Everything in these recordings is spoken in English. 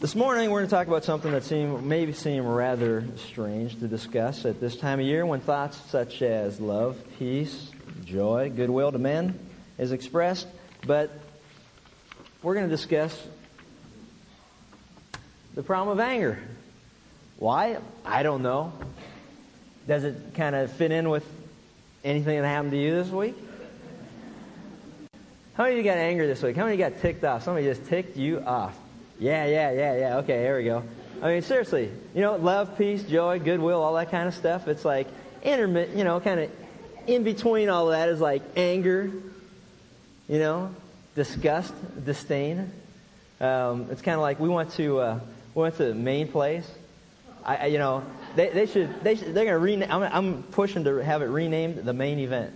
This morning, we're going to talk about something that seem, maybe seem rather strange to discuss at this time of year when thoughts such as love, peace, joy, goodwill to men is expressed. But we're going to discuss the problem of anger. Why? I don't know. Does it kind of fit in with anything that happened to you this week? How many of you got angry this week? How many of you got ticked off? Somebody just ticked you off. Yeah, yeah, yeah, yeah. Okay, here we go. I mean, seriously, you know, love, peace, joy, goodwill, all that kind of stuff. It's like intermittent, you know, kind of in between all that is like anger, you know, disgust, disdain. Um, it's kind of like we went to uh, we went to the main place. I, I you know, they, they should they should, they're gonna rename. I'm, I'm pushing to have it renamed the main event.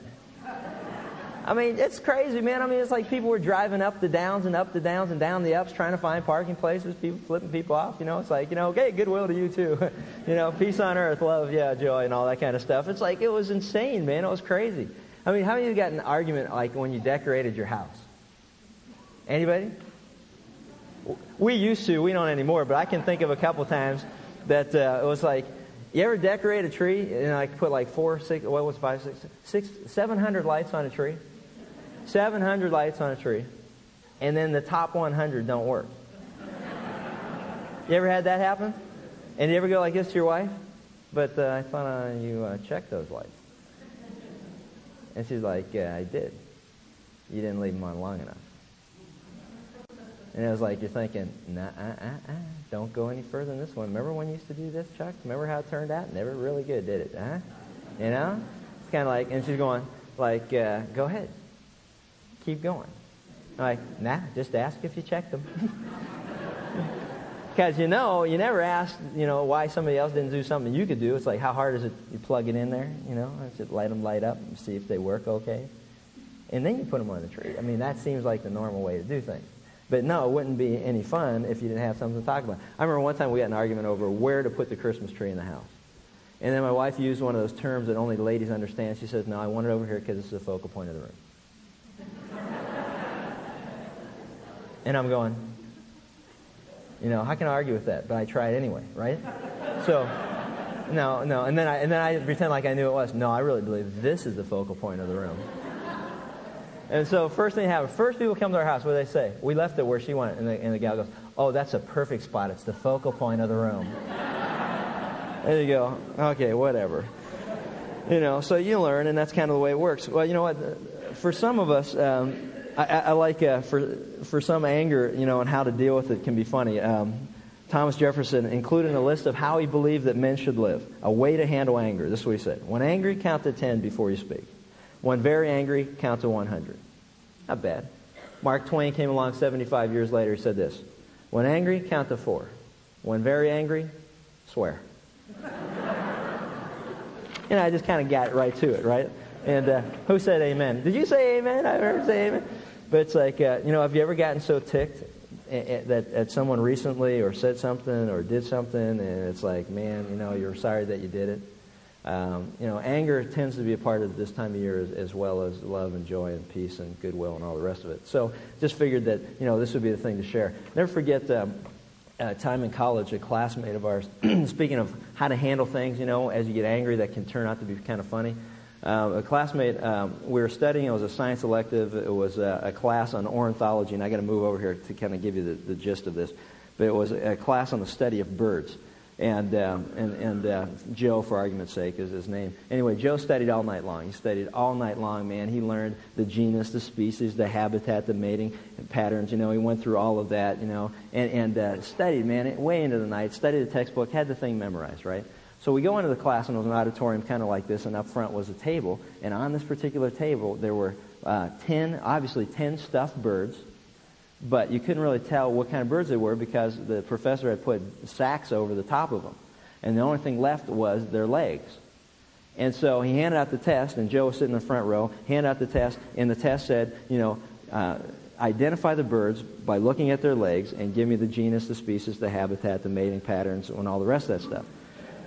I mean, it's crazy, man. I mean, it's like people were driving up the downs and up the downs and down the ups trying to find parking places, people flipping people off. You know, it's like, you know, okay, goodwill to you too. you know, peace on earth, love, yeah, joy, and all that kind of stuff. It's like, it was insane, man. It was crazy. I mean, how many of you got an argument like when you decorated your house? Anybody? We used to, we don't anymore, but I can think of a couple times that uh, it was like, you ever decorate a tree and like put like four, six, what was five, six, six, seven hundred lights on a tree? 700 lights on a tree, and then the top 100 don't work. You ever had that happen? And you ever go like this to your wife? But uh, I thought uh, you uh, checked those lights. And she's like, Yeah, I did. You didn't leave them on long enough. And it was like, you're thinking, nah, uh, uh, uh, don't go any further than this one. Remember when you used to do this, Chuck? Remember how it turned out? Never really good, did it? Huh? You know? It's kind of like, and she's going, like, uh, go ahead keep going. I'm like, nah, just ask if you checked them. Because you know, you never ask, you know, why somebody else didn't do something you could do. It's like, how hard is it? You plug it in there, you know, just light them light up and see if they work okay. And then you put them on the tree. I mean, that seems like the normal way to do things. But no, it wouldn't be any fun if you didn't have something to talk about. I remember one time we had an argument over where to put the Christmas tree in the house. And then my wife used one of those terms that only ladies understand. She says, no, I want it over here because it's the focal point of the room. And I'm going, you know, how can I argue with that? But I tried anyway, right? So, no, no. And then I, and then I pretend like I knew it was. No, I really believe this is the focal point of the room. And so first thing happens, first people come to our house, what do they say? We left it where she went. And the, and the gal goes, oh, that's a perfect spot. It's the focal point of the room. there you go. Okay, whatever. You know, so you learn, and that's kind of the way it works. Well, you know what? For some of us, um, I, I like uh, for for some anger, you know, and how to deal with it can be funny. Um, Thomas Jefferson included a list of how he believed that men should live. A way to handle anger. This is what he said: When angry, count to ten before you speak. When very angry, count to one hundred. Not bad. Mark Twain came along 75 years later. He said this: When angry, count to four. When very angry, swear. and I just kind of got right to it, right? And uh, who said amen? Did you say amen? I heard say amen. But it's like, uh, you know, have you ever gotten so ticked at, at, at someone recently or said something or did something and it's like, man, you know, you're sorry that you did it? Um, you know, anger tends to be a part of this time of year as, as, well as love and joy and peace and goodwill and all the rest of it. So just figured that, you know, this would be the thing to share. Never forget um, uh, time in college, a classmate of ours, speaking of how to handle things, you know, as you get angry, that can turn out to be kind of funny. Uh, a classmate, um, we were studying, it was a science elective, it was a, a class on ornithology, and I got to move over here to kind of give you the, the, gist of this. But it was a, class on the study of birds. And, um, and, and uh, Joe, for argument's sake, is his name. Anyway, Joe studied all night long. He studied all night long, man. He learned the genus, the species, the habitat, the mating patterns. You know, he went through all of that, you know, and, and uh, studied, man, way into the night, studied the textbook, had the thing memorized, right? So we go into the class, and it was an auditorium kind of like this, and up front was a table. And on this particular table, there were uh, 10, obviously 10 stuffed birds, but you couldn't really tell what kind of birds they were because the professor had put sacks over the top of them. And the only thing left was their legs. And so he handed out the test, and Joe was sitting in the front row, handed out the test, and the test said, you know, uh, identify the birds by looking at their legs and give me the genus, the species, the habitat, the mating patterns, and all the rest of that stuff.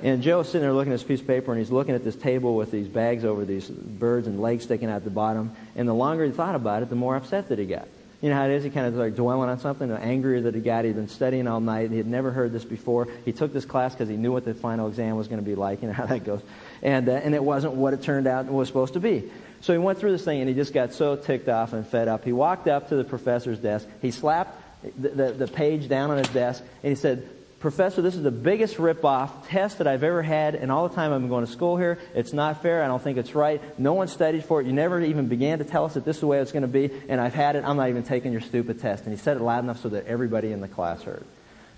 And Joe's sitting there looking at this piece of paper, and he's looking at this table with these bags over these birds and legs sticking out the bottom. And the longer he thought about it, the more upset that he got. You know how it is? He kind of like dwelling on something, the angrier that he got. He'd been studying all night. He had never heard this before. He took this class because he knew what the final exam was going to be like. You know how that goes. And, uh, and it wasn't what it turned out it was supposed to be. So he went through this thing and he just got so ticked off and fed up. He walked up to the professor's desk. He slapped the, the, the page down on his desk and he said, Professor, this is the biggest rip-off test that I've ever had, and all the time I've been going to school here. It's not fair. I don't think it's right. No one studied for it. You never even began to tell us that this is the way it's going to be, and I've had it. I'm not even taking your stupid test. And he said it loud enough so that everybody in the class heard.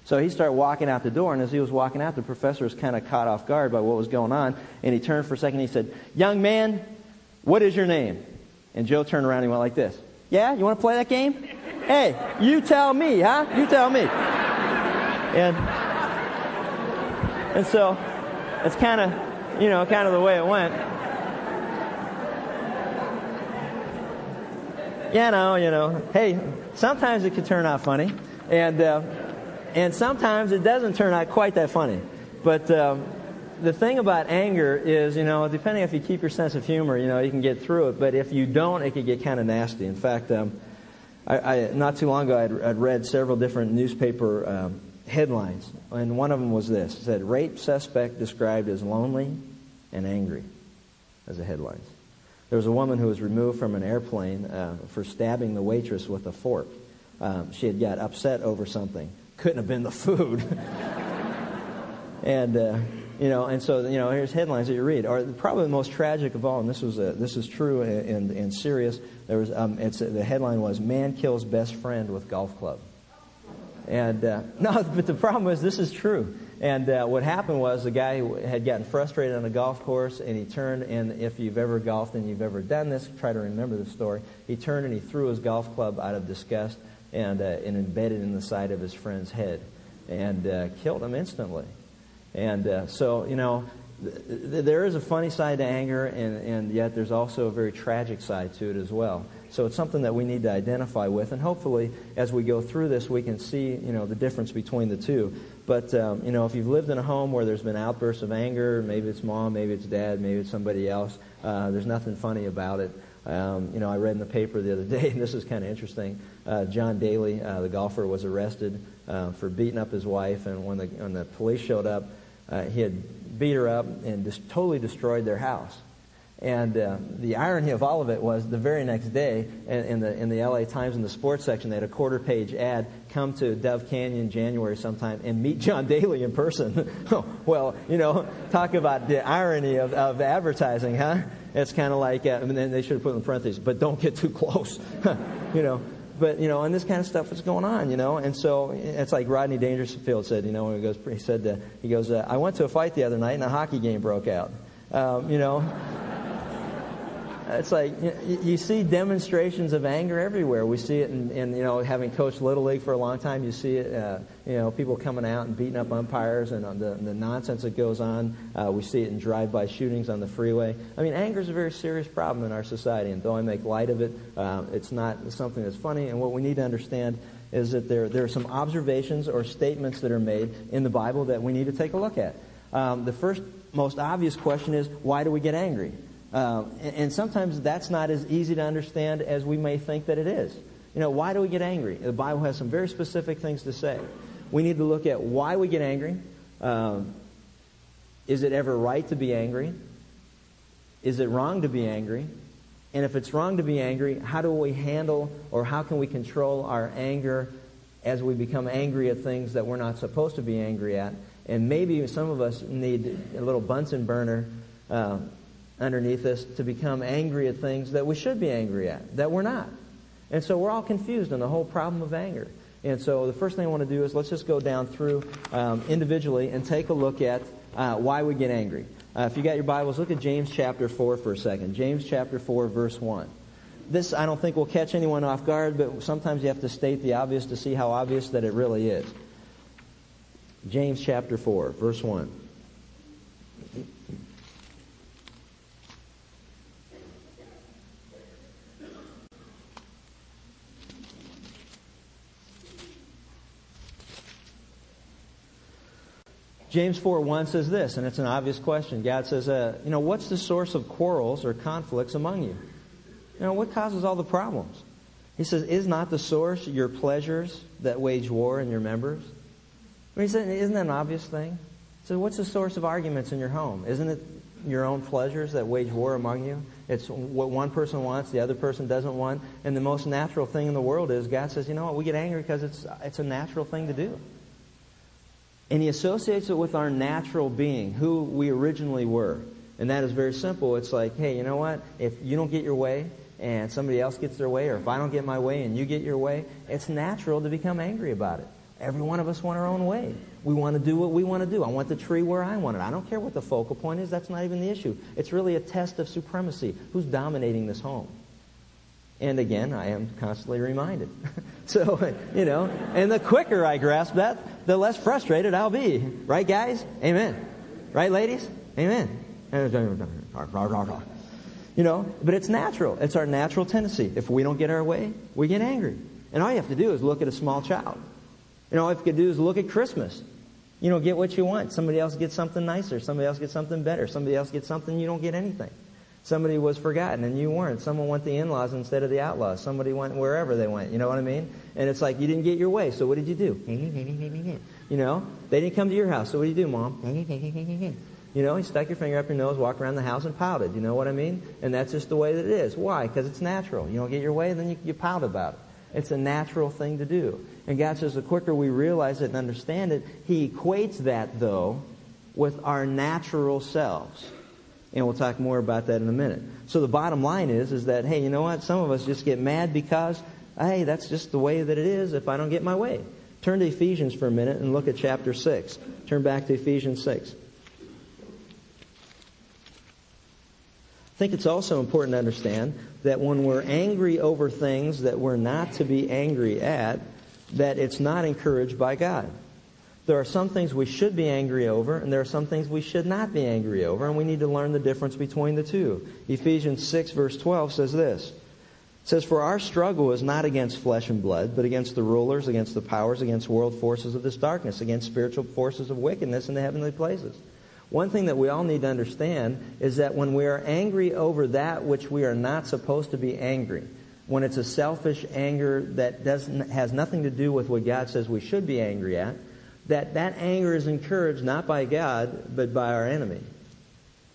So he started walking out the door, and as he was walking out, the professor was kind of caught off guard by what was going on, and he turned for a second. And he said, "Young man, what is your name?" And Joe turned around and went like this. Yeah, you want to play that game? Hey, you tell me, huh? You tell me. And and so it's kind of, you know, kind of the way it went. You know, you know. Hey, sometimes it can turn out funny, and uh, and sometimes it doesn't turn out quite that funny. But um, the thing about anger is, you know, depending if you keep your sense of humor, you know, you can get through it. But if you don't, it can get kind of nasty. In fact, um, I, I, not too long ago, I'd, I'd read several different newspaper um, headlines, and one of them was this: said "Rape suspect described as lonely and angry," as the headlines. There was a woman who was removed from an airplane uh, for stabbing the waitress with a fork. Um, she had got upset over something. Couldn't have been the food. and uh, you know, and so you know, here's headlines that you read. Or probably the most tragic of all, and this was a, this is true and, and, serious. There was um, it's the headline was "Man kills best friend with golf club." And uh, no, but the problem was this is true. And uh, what happened was the guy had gotten frustrated on a golf course, and he turned. And if you've ever golfed and you've ever done this, try to remember the story. He turned and he threw his golf club out of disgust and, uh, and embedded in the side of his friend's head, and uh, killed him instantly. And uh, so, you know, there is a funny side to anger, and, and yet there's also a very tragic side to it as well. So it's something that we need to identify with, and hopefully, as we go through this, we can see, you know, the difference between the two. But um, you know, if you've lived in a home where there's been outbursts of anger, maybe it's mom, maybe it's dad, maybe it's somebody else. Uh, there's nothing funny about it. Um, you know, I read in the paper the other day, and this is kind of interesting. Uh, John Daly, uh, the golfer, was arrested uh, for beating up his wife, and when the when the police showed up, uh, he had beat her up and just totally destroyed their house. And uh, the irony of all of it was the very next day in, the, in the LA Times in the sports section, they had a quarter page ad come to Dove Canyon January sometime and meet John Daly in person. well, you know, talk about the irony of, of advertising, huh? It's kind of like, uh, I mean, they should have put in parentheses, but don't get too close. you know, but you know, and this kind of stuff was going on, you know, and so it's like Rodney Dangerfield said, you know, he goes, he said, uh, he goes, uh, I went to a fight the other night and a hockey game broke out, um, you know. It's like you, see demonstrations of anger everywhere. We see it in, in, you know having coached little league for a long time. You see it, uh, you know, people coming out and beating up umpires and uh, the, the nonsense that goes on. Uh, we see it in drive-by shootings on the freeway. I mean, anger is a very serious problem in our society, and though I make light of it, uh, it's not something that's funny. And what we need to understand is that there there are some observations or statements that are made in the Bible that we need to take a look at. Um, the first most obvious question is why do we get angry? Uh, and, sometimes that's not as easy to understand as we may think that it is. You know, why do we get angry? The Bible has some very specific things to say. We need to look at why we get angry. Um, is it ever right to be angry? Is it wrong to be angry? And if it's wrong to be angry, how do we handle or how can we control our anger as we become angry at things that we're not supposed to be angry at? And maybe some of us need a little Bunsen burner uh, underneath us to become angry at things that we should be angry at, that we're not. And so we're all confused on the whole problem of anger. And so the first thing I want to do is let's just go down through um, individually and take a look at uh, why we get angry. Uh, if you got your Bibles, look at James chapter 4 for a second. James chapter 4, verse 1. This, I don't think, will catch anyone off guard, but sometimes you have to state the obvious to see how obvious that it really is. James chapter 4, verse 1. James 4 1 says this, and it's an obvious question. God says, uh, You know, what's the source of quarrels or conflicts among you? You know, what causes all the problems? He says, Is not the source your pleasures that wage war in your members? I mean, he said, Isn't that an obvious thing? So, what's the source of arguments in your home? Isn't it your own pleasures that wage war among you? It's what one person wants, the other person doesn't want. And the most natural thing in the world is God says, you know what, we get angry because it's, it's a natural thing to do. And He associates it with our natural being, who we originally were. And that is very simple. It's like, hey, you know what? If you don't get your way and somebody else gets their way, or if I don't get my way and you get your way, it's natural to become angry about it. Every one of us want our own way. We want to do what we want to do. I want the tree where I want it. I don't care what the focal point is. That's not even the issue. It's really a test of supremacy. Who's dominating this home? And again, I am constantly reminded. so, you know, and the quicker I grasp that, the less frustrated I'll be. Right, guys? Amen. Right, ladies? Amen. You know, but it's natural. It's our natural tendency. If we don't get our way, we get angry. And all you have to do is look at a small child. Know, all you have to do is look at Christmas. You know, get what you want. Somebody else gets something nicer. Somebody else gets something better. Somebody else gets something you don't get anything. Somebody was forgotten and you weren't. Someone went the in-laws instead of the outlaws. Somebody went wherever they went. You know what I mean? And it's like you didn't get your way. So what did you do? You know, they didn't come to your house. So what do you do, mom? You know, you stuck your finger up your nose, walked around the house and pouted. You know what I mean? And that's just the way that it is. Why? Because it's natural. You don't get your way, then you, you pout about it. It's a natural thing to do. And God says the quicker we realize it and understand it, He equates that, though, with our natural selves. And we'll talk more about that in a minute. So the bottom line is, is that, hey, you know what? Some of us just get mad because, hey, that's just the way that it is if I don't get my way. Turn to Ephesians for a minute and look at chapter 6. Turn back to Ephesians 6. I think it's also important to understand that when we're angry over things that we're not to be angry at, that it's not encouraged by God. There are some things we should be angry over, and there are some things we should not be angry over, and we need to learn the difference between the two. Ephesians 6 verse 12 says this. It says, For our struggle is not against flesh and blood, but against the rulers, against the powers, against world forces of this darkness, against spiritual forces of wickedness in the heavenly places. One thing that we all need to understand is that when we are angry over that which we are not supposed to be angry, when it's a selfish anger that doesn't, has nothing to do with what God says we should be angry at, that that anger is encouraged not by God, but by our enemy.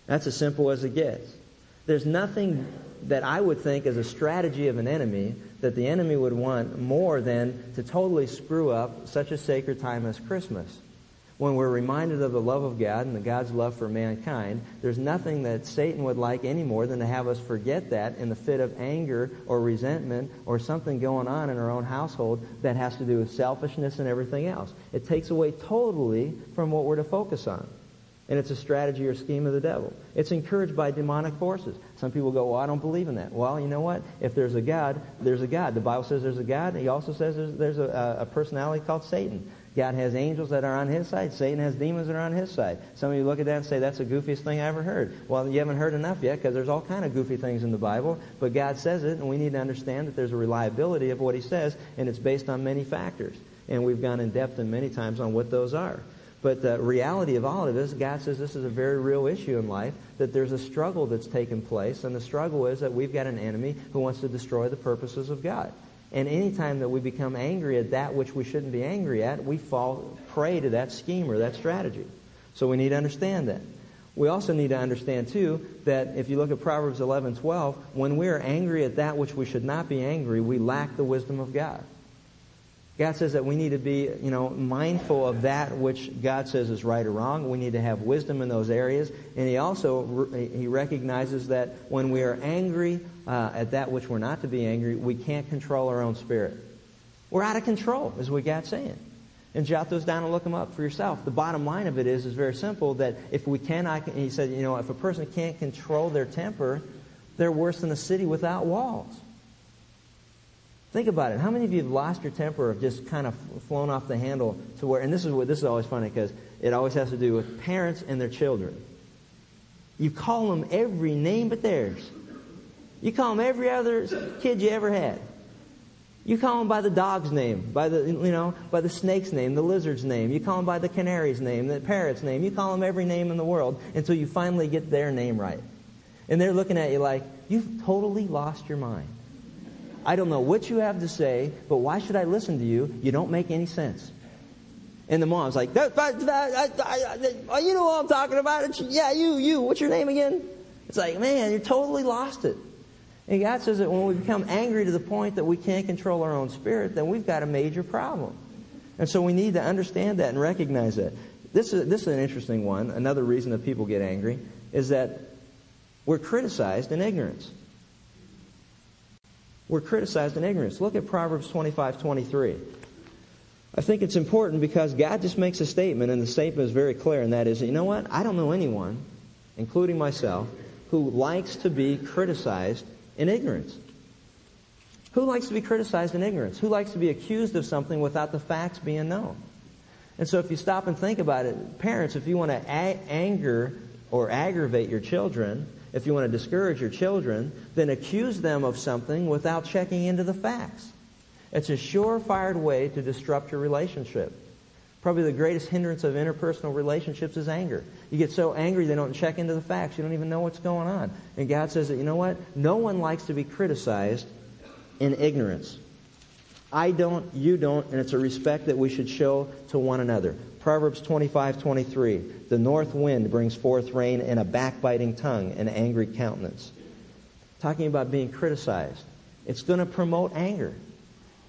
That's as simple as it gets. There's nothing that I would think is a strategy of an enemy that the enemy would want more than to totally screw up such a sacred time as Christmas when we're reminded of the love of God and the God's love for mankind, there's nothing that Satan would like any more than to have us forget that in the fit of anger or resentment or something going on in our own household that has to do with selfishness and everything else. It takes away totally from what we're to focus on. And it's a strategy or scheme of the devil. It's encouraged by demonic forces. Some people go, well, I don't believe in that. Well, you know what? If there's a God, there's a God. The Bible says there's a God. He also says there's, there's a, a personality called Satan. God has angels that are on his side. Satan has demons that are on his side. Some of you look at that and say, that's the goofiest thing I ever heard. Well, you haven't heard enough yet because there's all kind of goofy things in the Bible. But God says it, and we need to understand that there's a reliability of what he says, and it's based on many factors. And we've gone in depth and many times on what those are. But the reality of all of this, God says this is a very real issue in life, that there's a struggle that's taken place, and the struggle is that we've got an enemy who wants to destroy the purposes of God. And anytime that we become angry at that which we shouldn't be angry at, we fall prey to that scheme or that strategy. So we need to understand that. We also need to understand too that if you look at Proverbs 11:12, when we are angry at that which we should not be angry, we lack the wisdom of God. God says that we need to be, you know, mindful of that which God says is right or wrong. We need to have wisdom in those areas. And he also, he recognizes that when we are angry uh, at that which we're not to be angry, we can't control our own spirit. We're out of control, is what God's saying. And jot those down and look them up for yourself. The bottom line of it is, is very simple, that if we cannot, he said, you know, if a person can't control their temper, they're worse than a city without walls. Think about it. How many of you have lost your temper or just kind of flown off the handle to where, and this is what, this is always funny because it always has to do with parents and their children. You call them every name but theirs. You call them every other kid you ever had. You call them by the dog's name, by the, you know, by the snake's name, the lizard's name. You call them by the canary's name, the parrot's name. You call them every name in the world until you finally get their name right. And they're looking at you like, you've totally lost your mind. I don't know what you have to say, but why should I listen to you? You don't make any sense. And the mom's like, that, that, that, you know what I'm talking about? It's, yeah, you, you. What's your name again? It's like, man, you're totally lost it. And God says that when we become angry to the point that we can't control our own spirit, then we've got a major problem. And so we need to understand that and recognize that. This is, this is an interesting one. Another reason that people get angry is that we're criticized in ignorance. We're criticized in ignorance. Look at Proverbs 25 23. I think it's important because God just makes a statement, and the statement is very clear, and that is, you know what? I don't know anyone, including myself, who likes to be criticized in ignorance. Who likes to be criticized in ignorance? Who likes to be accused of something without the facts being known? And so if you stop and think about it, parents, if you want to a- anger or aggravate your children, if you want to discourage your children, then accuse them of something without checking into the facts. It's a surefire way to disrupt your relationship. Probably the greatest hindrance of interpersonal relationships is anger. You get so angry they don't check into the facts. You don't even know what's going on. And God says that, you know what? No one likes to be criticized in ignorance. I don't, you don't, and it's a respect that we should show to one another. Proverbs 25, 23. The north wind brings forth rain and a backbiting tongue and angry countenance. Talking about being criticized. It's going to promote anger.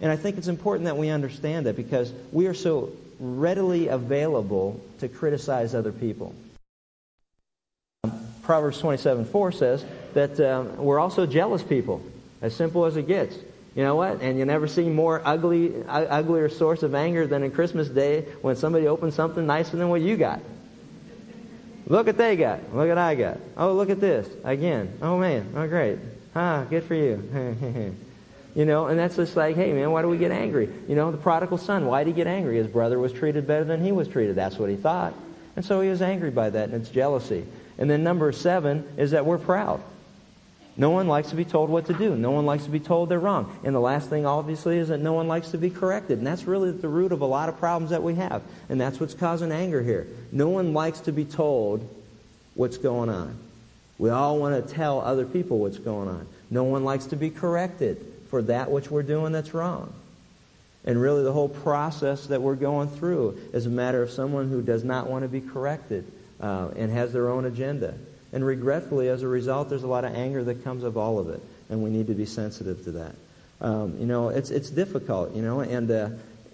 And I think it's important that we understand that because we are so readily available to criticize other people. Proverbs 27 4 says that um, we're also jealous people, as simple as it gets. You know what? And you never see more ugly, uglier source of anger than in Christmas Day when somebody opens something nicer than what you got. Look at they got. Look at I got. Oh, look at this again. Oh man. Oh great. Ah, good for you. You know, and that's just like, hey man, why do we get angry? You know, the prodigal son, why did he get angry? His brother was treated better than he was treated. That's what he thought. And so he was angry by that, and it's jealousy. And then number seven is that we're proud. No one likes to be told what to do. No one likes to be told they're wrong. And the last thing, obviously, is that no one likes to be corrected. And that's really the root of a lot of problems that we have. And that's what's causing anger here. No one likes to be told what's going on. We all want to tell other people what's going on. No one likes to be corrected for that which we're doing that's wrong. And really, the whole process that we're going through is a matter of someone who does not want to be corrected uh, and has their own agenda. And regretfully, as a result, there's a lot of anger that comes of all of it, and we need to be sensitive to that. Um, you know, it's it's difficult, you know, and uh,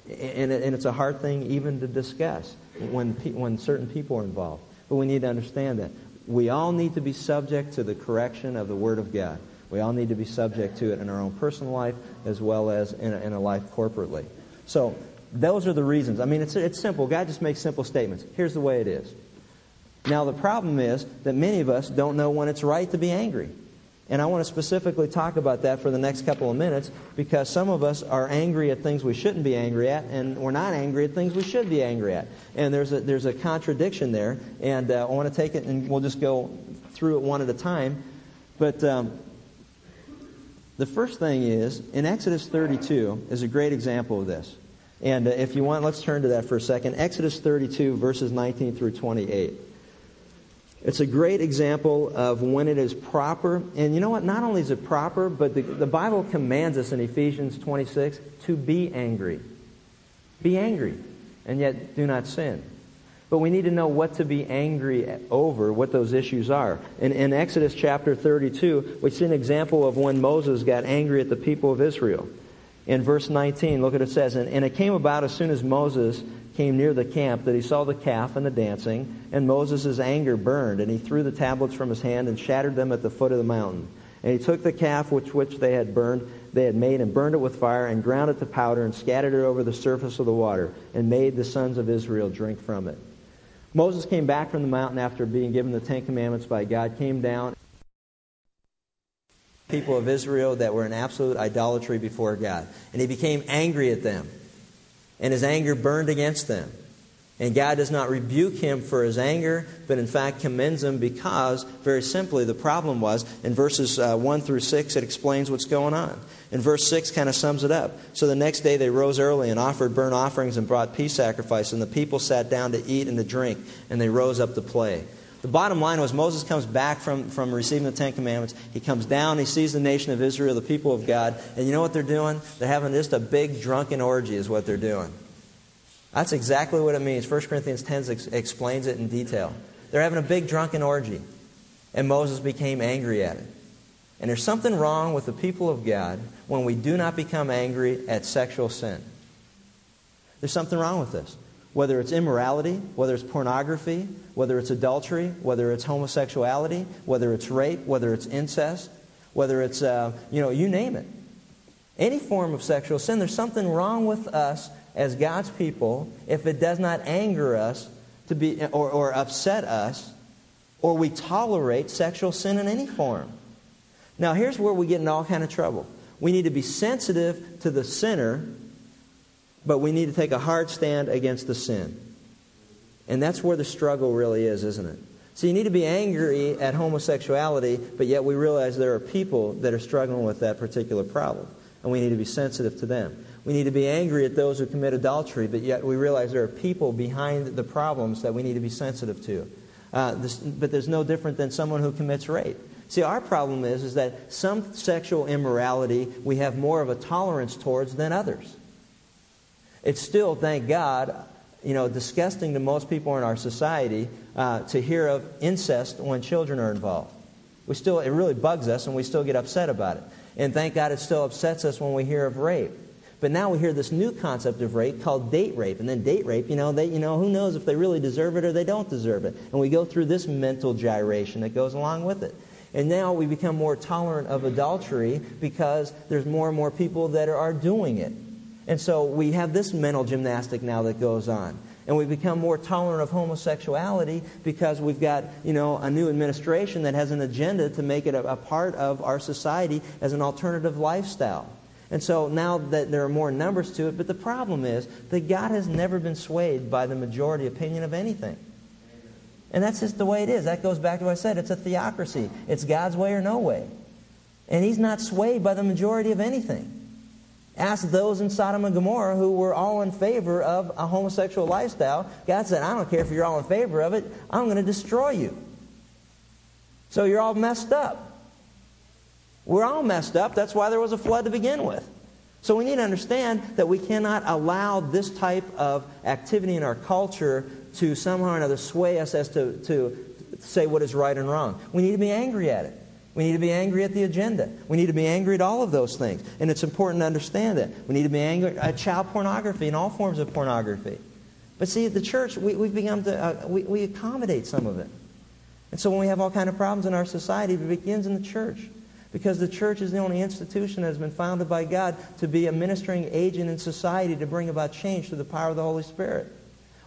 and, and it's a hard thing even to discuss when pe- when certain people are involved. But we need to understand that we all need to be subject to the correction of the Word of God. We all need to be subject to it in our own personal life as well as in a, in a life corporately. So those are the reasons. I mean, it's, it's simple. God just makes simple statements. Here's the way it is. Now, the problem is that many of us don't know when it's right to be angry. And I want to specifically talk about that for the next couple of minutes because some of us are angry at things we shouldn't be angry at, and we're not angry at things we should be angry at. And there's a, there's a contradiction there, and uh, I want to take it and we'll just go through it one at a time. But um, the first thing is, in Exodus 32 is a great example of this. And uh, if you want, let's turn to that for a second. Exodus 32, verses 19 through 28. It's a great example of when it is proper. And you know what? Not only is it proper, but the, the Bible commands us in Ephesians 26 to be angry. Be angry, and yet do not sin. But we need to know what to be angry over, what those issues are. In, in Exodus chapter 32, we see an example of when Moses got angry at the people of Israel. In verse 19, look at it says, and, and it came about as soon as Moses came near the camp that he saw the calf and the dancing, and Moses' anger burned, and he threw the tablets from his hand and shattered them at the foot of the mountain. And he took the calf which, which they had burned, they had made, and burned it with fire, and ground it to powder, and scattered it over the surface of the water, and made the sons of Israel drink from it. Moses came back from the mountain after being given the Ten Commandments by God, came down. People of Israel that were in absolute idolatry before God. And he became angry at them. And his anger burned against them. And God does not rebuke him for his anger, but in fact commends him because, very simply, the problem was in verses uh, 1 through 6, it explains what's going on. And verse 6 kind of sums it up. So the next day they rose early and offered burnt offerings and brought peace sacrifice, and the people sat down to eat and to drink, and they rose up to play. The bottom line was Moses comes back from, from receiving the Ten Commandments. He comes down, he sees the nation of Israel, the people of God, and you know what they're doing? They're having just a big drunken orgy, is what they're doing. That's exactly what it means. 1 Corinthians 10 ex- explains it in detail. They're having a big drunken orgy, and Moses became angry at it. And there's something wrong with the people of God when we do not become angry at sexual sin. There's something wrong with this. Whether it's immorality, whether it's pornography, whether it's adultery, whether it's homosexuality, whether it's rape, whether it's incest, whether it's, uh, you know, you name it. Any form of sexual sin, there's something wrong with us as God's people if it does not anger us to be, or, or upset us, or we tolerate sexual sin in any form. Now, here's where we get in all kind of trouble. We need to be sensitive to the sinner, but we need to take a hard stand against the sin. And that's where the struggle really is, isn't it? So you need to be angry at homosexuality, but yet we realize there are people that are struggling with that particular problem, and we need to be sensitive to them. We need to be angry at those who commit adultery, but yet we realize there are people behind the problems that we need to be sensitive to. Uh, this, but there's no different than someone who commits rape. See, our problem is, is that some sexual immorality we have more of a tolerance towards than others. It's still, thank God, you know, disgusting to most people in our society uh, to hear of incest when children are involved. We still, it really bugs us, and we still get upset about it. And thank God it still upsets us when we hear of rape. But now we hear this new concept of rape called date rape. And then date rape, you know, they, you know, who knows if they really deserve it or they don't deserve it. And we go through this mental gyration that goes along with it. And now we become more tolerant of adultery because there's more and more people that are doing it. And so we have this mental gymnastic now that goes on. And we become more tolerant of homosexuality because we've got, you know, a new administration that has an agenda to make it a, a part of our society as an alternative lifestyle. And so now that there are more numbers to it, but the problem is that God has never been swayed by the majority opinion of anything. And that's just the way it is. That goes back to what I said. It's a theocracy. It's God's way or no way. And he's not swayed by the majority of anything. Ask those in Sodom and Gomorrah who were all in favor of a homosexual lifestyle. God said, I don't care if you're all in favor of it, I'm going to destroy you. So you're all messed up. We're all messed up. That's why there was a flood to begin with. So we need to understand that we cannot allow this type of activity in our culture to somehow or another sway us as to, to say what is right and wrong. We need to be angry at it. We need to be angry at the agenda. We need to be angry at all of those things. And it's important to understand that. We need to be angry at child pornography and all forms of pornography. But see, at the church, we, have begun to, uh, we, we accommodate some of it. And so when we have all kind of problems in our society, it begins in the church. Because the church is the only institution that has been founded by God to be a ministering agent in society to bring about change through the power of the Holy Spirit.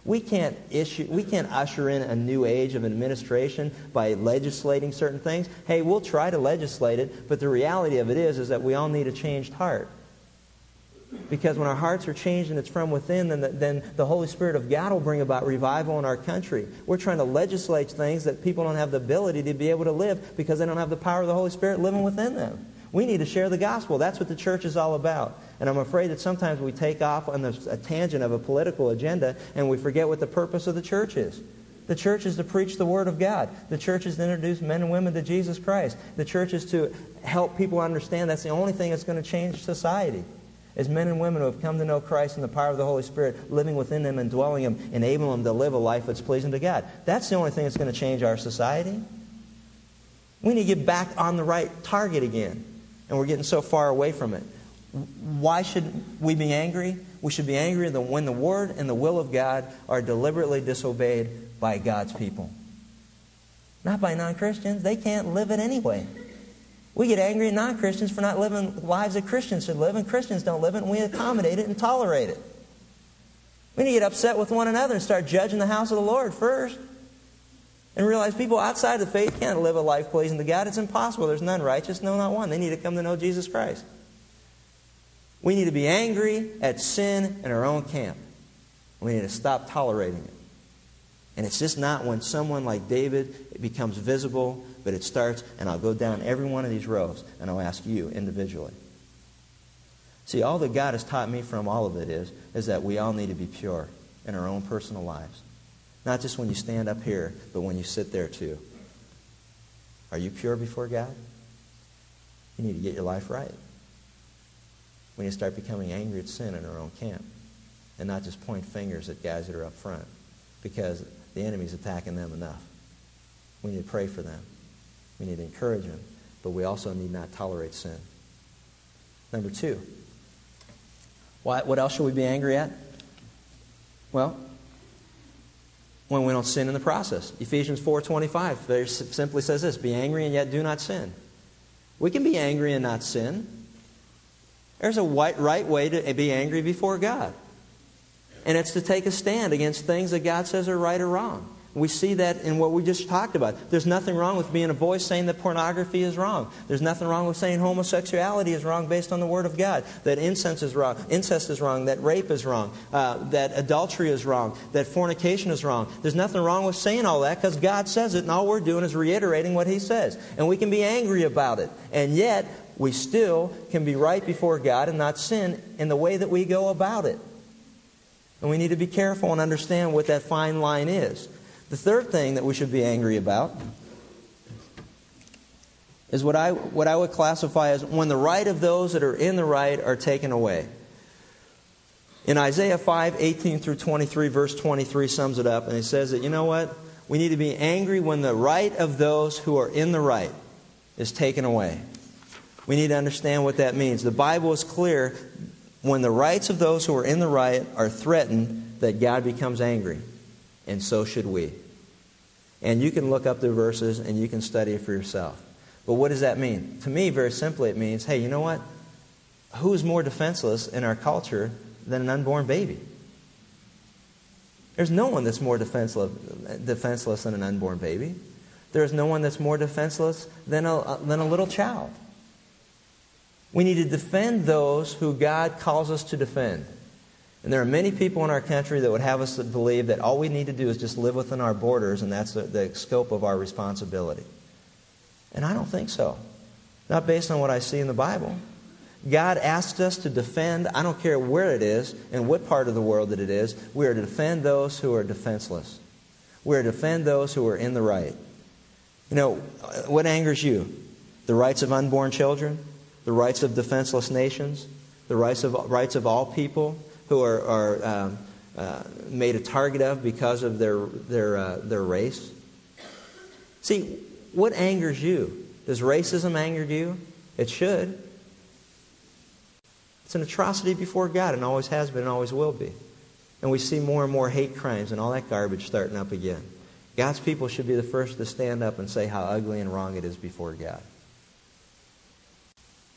We can't issue, we can't usher in a new age of administration by legislating certain things. Hey, we'll try to legislate it, but the reality of it is, is that we all need a changed heart. Because when our hearts are changed and it's from within, then the, then the Holy Spirit of God will bring about revival in our country. We're trying to legislate things that people don't have the ability to be able to live because they don't have the power of the Holy Spirit living within them. We need to share the gospel. That's what the church is all about. And I'm afraid that sometimes we take off on a tangent of a political agenda and we forget what the purpose of the church is. The church is to preach the Word of God. The church is to introduce men and women to Jesus Christ. The church is to help people understand that's the only thing that's going to change society as men and women who have come to know Christ and the power of the Holy Spirit living within them and dwelling in them, enabling them to live a life that's pleasing to God. That's the only thing that's going to change our society. We need to get back on the right target again, and we're getting so far away from it. Why should we be angry? We should be angry when the Word and the will of God are deliberately disobeyed by God's people. Not by non Christians. They can't live it anyway. We get angry at non Christians for not living lives that Christians should live, and Christians don't live it, and we accommodate it and tolerate it. We need to get upset with one another and start judging the house of the Lord first. And realize people outside the faith can't live a life pleasing to God. It's impossible. There's none righteous, no, not one. They need to come to know Jesus Christ. We need to be angry at sin in our own camp. We need to stop tolerating it. And it's just not when someone like David becomes visible, but it starts, and I'll go down every one of these rows, and I'll ask you individually. See, all that God has taught me from all of it is, is that we all need to be pure in our own personal lives. Not just when you stand up here, but when you sit there too. Are you pure before God? You need to get your life right. We need to start becoming angry at sin in our own camp and not just point fingers at guys that are up front because the enemy's attacking them enough. We need to pray for them. We need to encourage them, but we also need not tolerate sin. Number two, what else should we be angry at? Well, when we don't sin in the process. Ephesians 4.25 very simply says this, Be angry and yet do not sin. We can be angry and not sin. There's a right way to be angry before God. And it's to take a stand against things that God says are right or wrong. We see that in what we just talked about. There's nothing wrong with being a boy saying that pornography is wrong. There's nothing wrong with saying homosexuality is wrong based on the Word of God. That incense is wrong, incest is wrong, that rape is wrong, uh, that adultery is wrong, that fornication is wrong. There's nothing wrong with saying all that because God says it, and all we're doing is reiterating what He says. And we can be angry about it. And yet, we still can be right before God and not sin in the way that we go about it. And we need to be careful and understand what that fine line is. The third thing that we should be angry about is what I, what I would classify as when the right of those that are in the right are taken away. In Isaiah 5, 18 through 23, verse 23 sums it up, and it says that, you know what? We need to be angry when the right of those who are in the right is taken away. We need to understand what that means. The Bible is clear when the rights of those who are in the right are threatened, that God becomes angry. And so should we. And you can look up the verses and you can study it for yourself. But what does that mean? To me, very simply, it means hey, you know what? Who's more defenseless in our culture than an unborn baby? There's no one that's more defenseless, defenseless than an unborn baby. There's no one that's more defenseless than a, than a little child. We need to defend those who God calls us to defend. And there are many people in our country that would have us believe that all we need to do is just live within our borders and that's the, the scope of our responsibility. And I don't think so. Not based on what I see in the Bible. God asked us to defend, I don't care where it is and what part of the world that it is, we are to defend those who are defenseless. We are to defend those who are in the right. You know, what angers you? The rights of unborn children? the rights of defenseless nations, the rights of, rights of all people who are, are um, uh, made a target of because of their, their, uh, their race. See, what angers you? Does racism anger you? It should. It's an atrocity before God and always has been and always will be. And we see more and more hate crimes and all that garbage starting up again. God's people should be the first to stand up and say how ugly and wrong it is before God.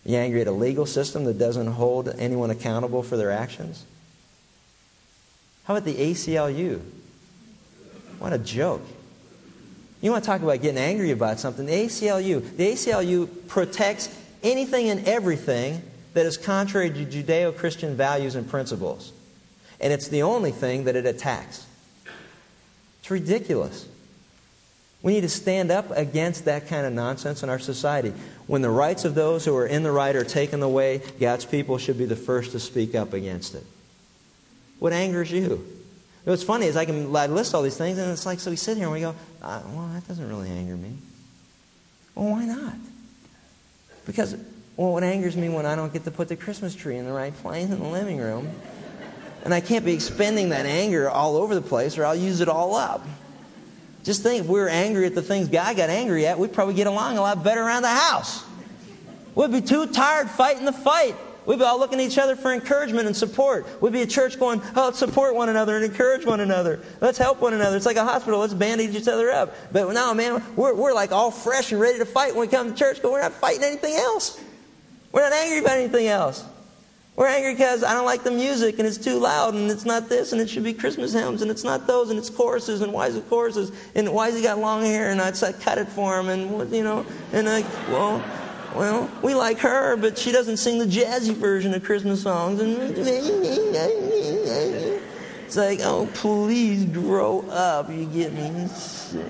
You angry at a legal system that doesn't hold anyone accountable for their actions? How about the ACLU? What a joke. You want to talk about getting angry about something? The ACLU. The ACLU protects anything and everything that is contrary to Judeo Christian values and principles. And it's the only thing that it attacks. It's ridiculous. We need to stand up against that kind of nonsense in our society. When the rights of those who are in the right are taken away, God's people should be the first to speak up against it. What angers you? What's funny is I can I list all these things, and it's like, so we sit here and we go, uh, well, that doesn't really anger me. Well, why not? Because, well, what angers me when I don't get to put the Christmas tree in the right place in the living room. And I can't be expending that anger all over the place, or I'll use it all up. Just think if we were angry at the things God got angry at, we'd probably get along a lot better around the house. We'd be too tired fighting the fight. We'd be all looking at each other for encouragement and support. We'd be a church going, oh, let's support one another and encourage one another. Let's help one another. It's like a hospital. Let's bandage each other up. But now, man, we're, we're like all fresh and ready to fight when we come to church, but we're not fighting anything else. We're not angry about anything else. We're angry because I don't like the music and it's too loud and it's not this and it should be Christmas hymns and it's not those and it's choruses and why is it choruses and why has he got long hair and I'd cut it for him and you know and like well well we like her but she doesn't sing the jazzy version of Christmas songs it's like oh please grow up you get me sick.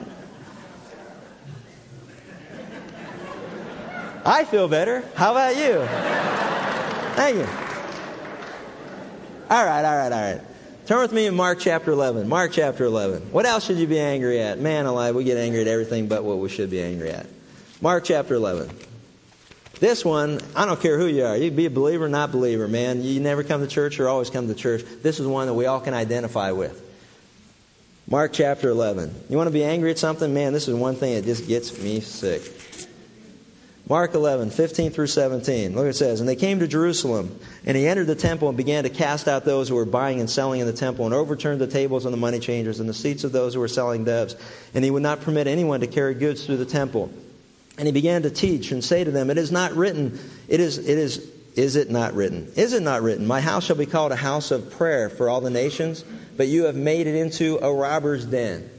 I feel better. How about you? Thank you. All right, all right, all right. Turn with me in Mark chapter 11. Mark chapter 11. What else should you be angry at? Man alive, we get angry at everything but what we should be angry at. Mark chapter 11. This one, I don't care who you are. You be a believer or not believer, man. You never come to church or always come to church. This is one that we all can identify with. Mark chapter 11. You want to be angry at something? Man, this is one thing that just gets me sick. Mark 11, 15 through 17. Look what it says. And they came to Jerusalem, and he entered the temple and began to cast out those who were buying and selling in the temple, and overturned the tables of the money changers and the seats of those who were selling doves. And he would not permit anyone to carry goods through the temple. And he began to teach and say to them, It is not written, it is, it is, is it not written? Is it not written? My house shall be called a house of prayer for all the nations, but you have made it into a robber's den.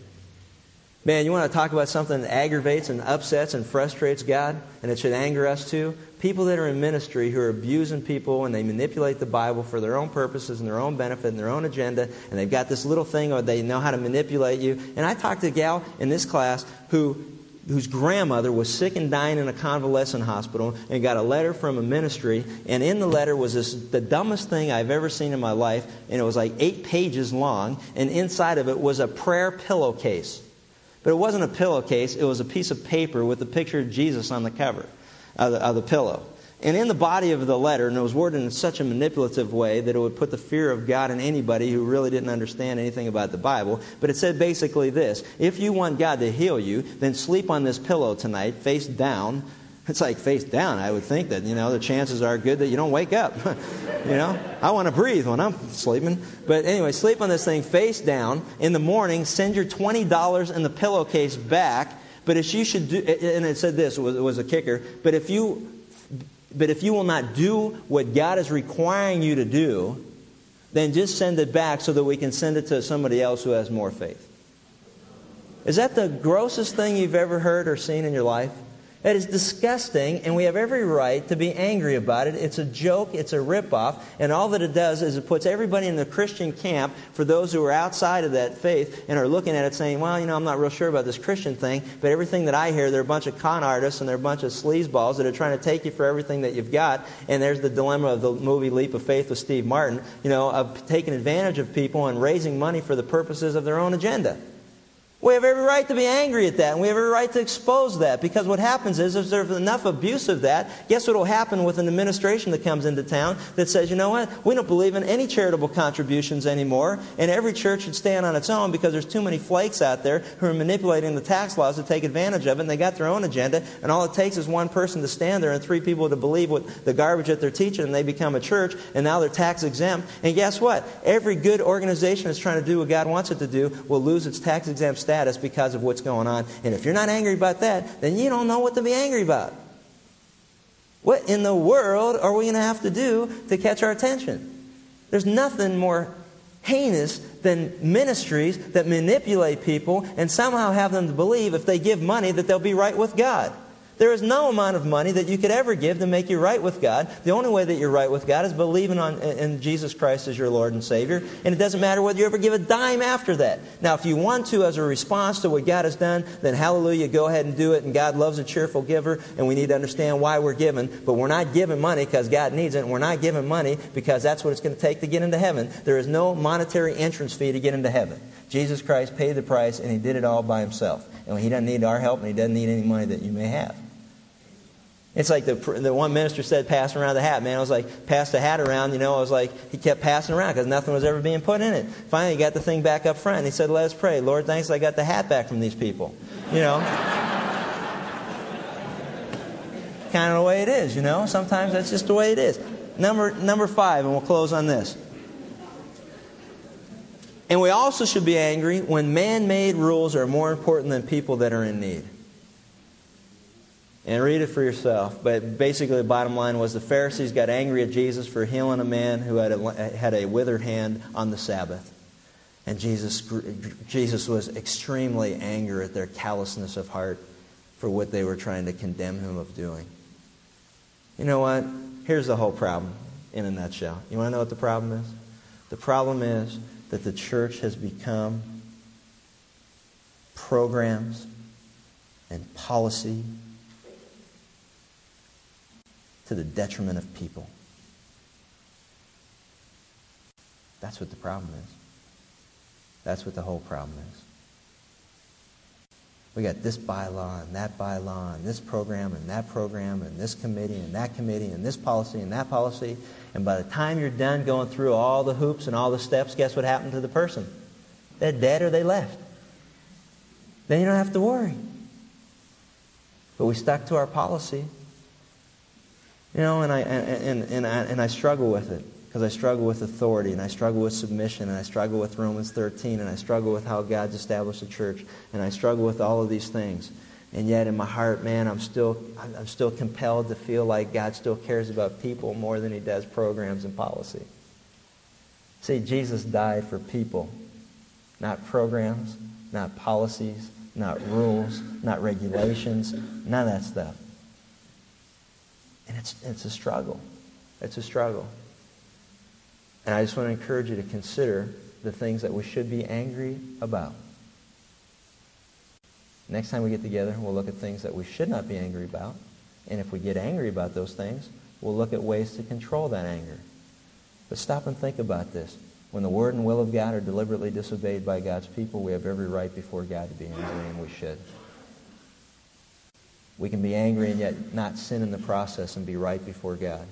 Man, you want to talk about something that aggravates and upsets and frustrates God, and it should anger us too? People that are in ministry who are abusing people and they manipulate the Bible for their own purposes and their own benefit and their own agenda, and they've got this little thing or they know how to manipulate you. And I talked to a gal in this class who whose grandmother was sick and dying in a convalescent hospital and got a letter from a ministry and in the letter was this the dumbest thing I've ever seen in my life and it was like 8 pages long and inside of it was a prayer pillowcase. But it wasn't a pillowcase, it was a piece of paper with a picture of Jesus on the cover of the, of the pillow. And in the body of the letter, and it was worded in such a manipulative way that it would put the fear of God in anybody who really didn't understand anything about the Bible. But it said basically this If you want God to heal you, then sleep on this pillow tonight, face down. It's like face down. I would think that, you know, the chances are good that you don't wake up. you know, I want to breathe when I'm sleeping. But anyway, sleep on this thing face down. In the morning, send your $20 in the pillowcase back. But if you should do, and it said this, it was, was a kicker, but if you but if you will not do what God is requiring you to do, then just send it back so that we can send it to somebody else who has more faith. Is that the grossest thing you've ever heard or seen in your life? It is disgusting, and we have every right to be angry about it. It's a joke, it's a ripoff, and all that it does is it puts everybody in the Christian camp for those who are outside of that faith and are looking at it saying, well, you know, I'm not real sure about this Christian thing, but everything that I hear, they're a bunch of con artists and they're a bunch of sleazeballs that are trying to take you for everything that you've got. And there's the dilemma of the movie Leap of Faith with Steve Martin, you know, of taking advantage of people and raising money for the purposes of their own agenda. We have every right to be angry at that, and we have every right to expose that, because what happens is, if there's enough abuse of that, guess what will happen with an administration that comes into town that says, you know what, we don't believe in any charitable contributions anymore, and every church should stand on its own because there's too many flakes out there who are manipulating the tax laws to take advantage of it, and they got their own agenda, and all it takes is one person to stand there and three people to believe what the garbage that they're teaching, and they become a church, and now they're tax exempt. And guess what? Every good organization that's trying to do what God wants it to do will lose its tax exempt status because of what's going on. And if you're not angry about that, then you don't know what to be angry about. What in the world are we going to have to do to catch our attention? There's nothing more heinous than ministries that manipulate people and somehow have them to believe if they give money that they'll be right with God. There is no amount of money that you could ever give to make you right with God. The only way that you're right with God is believing on, in Jesus Christ as your Lord and Savior. And it doesn't matter whether you ever give a dime after that. Now, if you want to, as a response to what God has done, then hallelujah, go ahead and do it. And God loves a cheerful giver, and we need to understand why we're giving. But we're not giving money because God needs it, and we're not giving money because that's what it's going to take to get into heaven. There is no monetary entrance fee to get into heaven. Jesus Christ paid the price, and He did it all by Himself. And He doesn't need our help, and He doesn't need any money that you may have. It's like the, the one minister said, passing around the hat. Man, I was like, pass the hat around. You know, I was like, he kept passing around because nothing was ever being put in it. Finally, he got the thing back up front. And he said, let us pray. Lord, thanks I got the hat back from these people. You know? kind of the way it is, you know? Sometimes that's just the way it is. Number, number five, and we'll close on this. And we also should be angry when man made rules are more important than people that are in need and read it for yourself. But basically, the bottom line was the Pharisees got angry at Jesus for healing a man who had a, had a withered hand on the Sabbath. And Jesus, Jesus was extremely angry at their callousness of heart for what they were trying to condemn him of doing. You know what? Here's the whole problem in a nutshell. You want to know what the problem is? The problem is that the church has become programs and policy to the detriment of people. That's what the problem is. That's what the whole problem is. We got this bylaw and that bylaw and this program and that program and this committee and that committee and this policy and that policy. And by the time you're done going through all the hoops and all the steps, guess what happened to the person? They're dead or they left. Then you don't have to worry. But we stuck to our policy. You know, and I, and, and, and, I, and I struggle with it because I struggle with authority and I struggle with submission and I struggle with Romans 13 and I struggle with how God's established the church and I struggle with all of these things. And yet in my heart, man, I'm still, I'm still compelled to feel like God still cares about people more than he does programs and policy. See, Jesus died for people, not programs, not policies, not rules, not regulations, none of that stuff. And it's, it's a struggle. It's a struggle. And I just want to encourage you to consider the things that we should be angry about. Next time we get together, we'll look at things that we should not be angry about. And if we get angry about those things, we'll look at ways to control that anger. But stop and think about this. When the word and will of God are deliberately disobeyed by God's people, we have every right before God to be angry, and we should. We can be angry and yet not sin in the process and be right before God.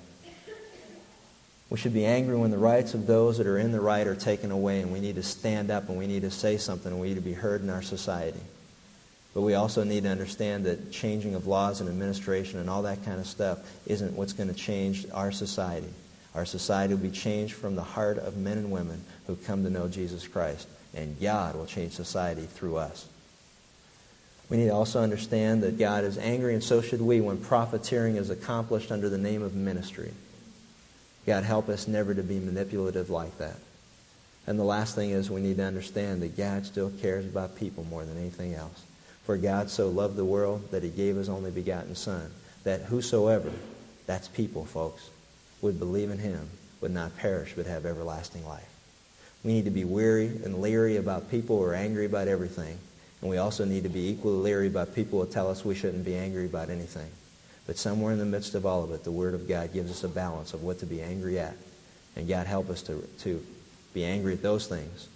We should be angry when the rights of those that are in the right are taken away, and we need to stand up and we need to say something and we need to be heard in our society. But we also need to understand that changing of laws and administration and all that kind of stuff isn't what's going to change our society. Our society will be changed from the heart of men and women who come to know Jesus Christ. And God will change society through us. We need to also understand that God is angry, and so should we, when profiteering is accomplished under the name of ministry. God, help us never to be manipulative like that. And the last thing is we need to understand that God still cares about people more than anything else. For God so loved the world that he gave his only begotten Son, that whosoever, that's people, folks, would believe in him would not perish but have everlasting life. We need to be weary and leery about people who are angry about everything. And we also need to be equally leery about people who tell us we shouldn't be angry about anything. But somewhere in the midst of all of it, the Word of God gives us a balance of what to be angry at. And God help us to, to be angry at those things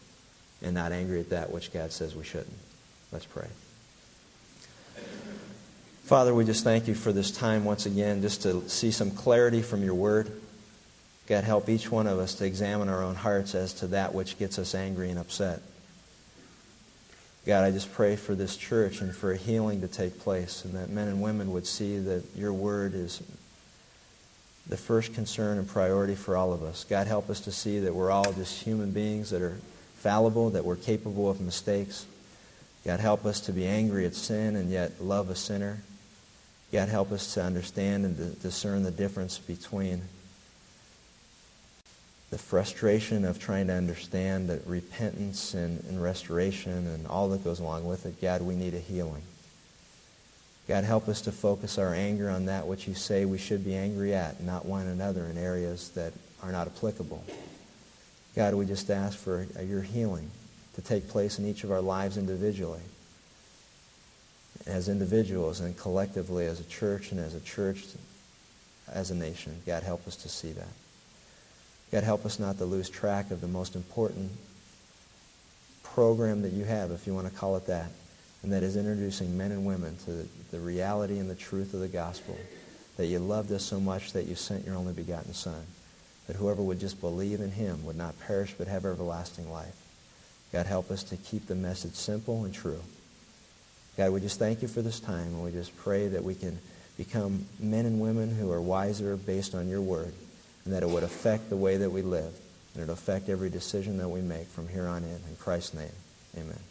and not angry at that which God says we shouldn't. Let's pray. Father, we just thank you for this time once again, just to see some clarity from your word. God, help each one of us to examine our own hearts as to that which gets us angry and upset. God, I just pray for this church and for a healing to take place, and that men and women would see that your word is the first concern and priority for all of us. God, help us to see that we're all just human beings that are fallible, that we're capable of mistakes. God, help us to be angry at sin and yet love a sinner. God, help us to understand and to discern the difference between the frustration of trying to understand that repentance and, and restoration and all that goes along with it. God, we need a healing. God, help us to focus our anger on that which you say we should be angry at, not one another in areas that are not applicable. God, we just ask for your healing to take place in each of our lives individually as individuals and collectively as a church and as a church as a nation. God, help us to see that. God, help us not to lose track of the most important program that you have, if you want to call it that, and that is introducing men and women to the reality and the truth of the gospel. That you loved us so much that you sent your only begotten Son. That whoever would just believe in him would not perish but have everlasting life. God, help us to keep the message simple and true. God, we just thank you for this time, and we just pray that we can become men and women who are wiser based on your word, and that it would affect the way that we live, and it would affect every decision that we make from here on in. In Christ's name, amen.